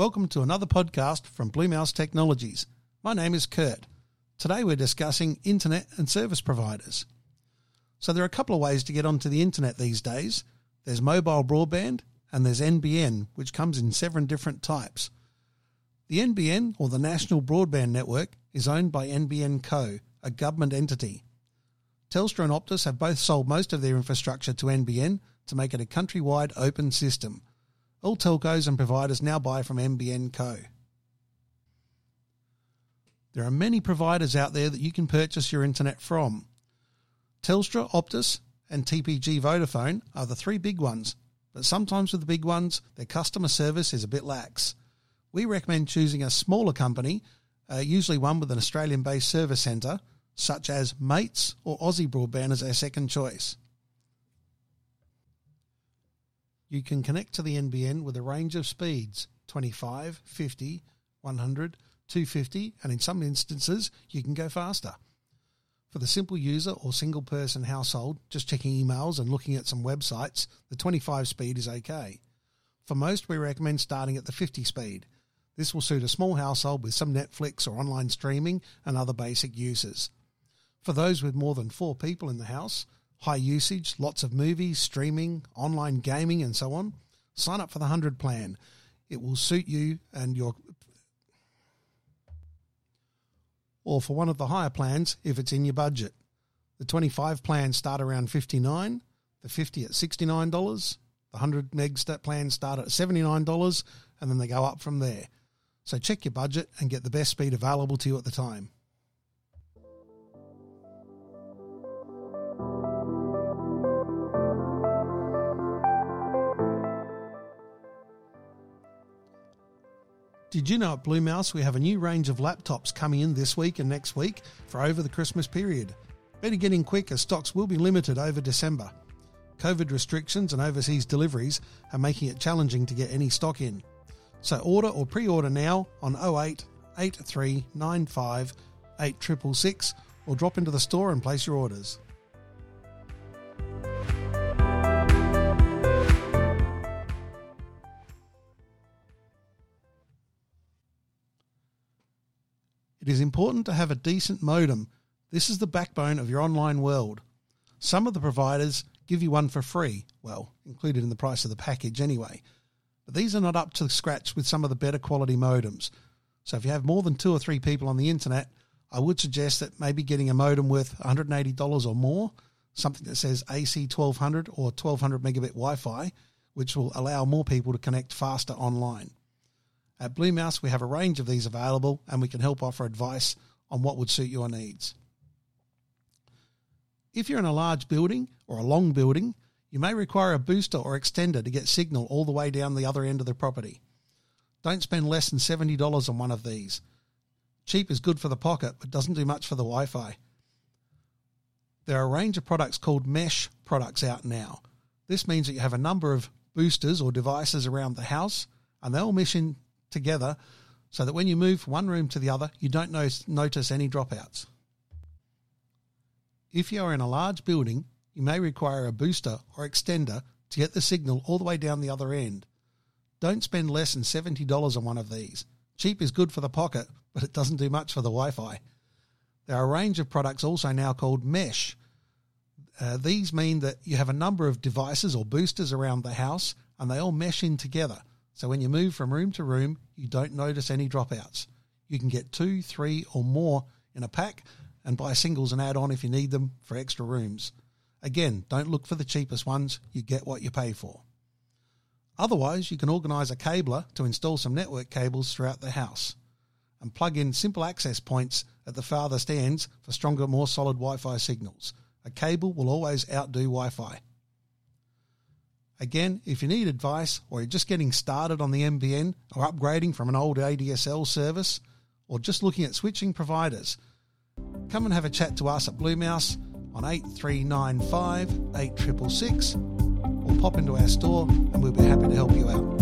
Welcome to another podcast from Blue Mouse Technologies. My name is Kurt. Today we're discussing internet and service providers. So there are a couple of ways to get onto the internet these days. There's mobile broadband and there's NBN, which comes in seven different types. The NBN, or the National Broadband Network, is owned by NBN Co., a government entity. Telstra and Optus have both sold most of their infrastructure to NBN to make it a countrywide open system. All telcos and providers now buy from NBN Co. There are many providers out there that you can purchase your internet from. Telstra, Optus, and TPG Vodafone are the three big ones, but sometimes with the big ones, their customer service is a bit lax. We recommend choosing a smaller company, uh, usually one with an Australian based service centre, such as Mates or Aussie Broadband as our second choice. You can connect to the NBN with a range of speeds 25, 50, 100, 250, and in some instances, you can go faster. For the simple user or single person household, just checking emails and looking at some websites, the 25 speed is okay. For most, we recommend starting at the 50 speed. This will suit a small household with some Netflix or online streaming and other basic uses. For those with more than four people in the house, high usage, lots of movies, streaming, online gaming, and so on, sign up for the 100 plan. It will suit you and your. Or for one of the higher plans if it's in your budget. The 25 plans start around 59 the 50 at $69, the 100 meg plans start at $79, and then they go up from there. So check your budget and get the best speed available to you at the time. Did you know at Blue Mouse we have a new range of laptops coming in this week and next week for over the Christmas period? Better get in quick as stocks will be limited over December. COVID restrictions and overseas deliveries are making it challenging to get any stock in. So order or pre order now on 08 8395 8666 or drop into the store and place your orders. It is important to have a decent modem. This is the backbone of your online world. Some of the providers give you one for free, well, included in the price of the package anyway. But these are not up to scratch with some of the better quality modems. So if you have more than two or three people on the internet, I would suggest that maybe getting a modem worth $180 or more, something that says AC 1200 or 1200 megabit Wi Fi, which will allow more people to connect faster online. At Blue Mouse, we have a range of these available and we can help offer advice on what would suit your needs. If you're in a large building or a long building, you may require a booster or extender to get signal all the way down the other end of the property. Don't spend less than $70 on one of these. Cheap is good for the pocket, but doesn't do much for the Wi Fi. There are a range of products called mesh products out now. This means that you have a number of boosters or devices around the house, and they all mesh in together so that when you move from one room to the other, you don't notice any dropouts. If you are in a large building, you may require a booster or extender to get the signal all the way down the other end. Don't spend less than $70 on one of these. Cheap is good for the pocket, but it doesn't do much for the Wi Fi. There are a range of products also now called mesh. Uh, these mean that you have a number of devices or boosters around the house and they all mesh in together. So when you move from room to room, you don't notice any dropouts. You can get two, three, or more in a pack and buy singles and add on if you need them for extra rooms. Again, don't look for the cheapest ones, you get what you pay for. Otherwise, you can organise a cabler to install some network cables throughout the house and plug in simple access points at the farthest ends for stronger, more solid Wi Fi signals. A cable will always outdo Wi Fi. Again, if you need advice or you're just getting started on the NBN or upgrading from an old ADSL service or just looking at switching providers, come and have a chat to us at Blue Mouse on 8395 8666 or pop into our store and we'll be happy to help you out.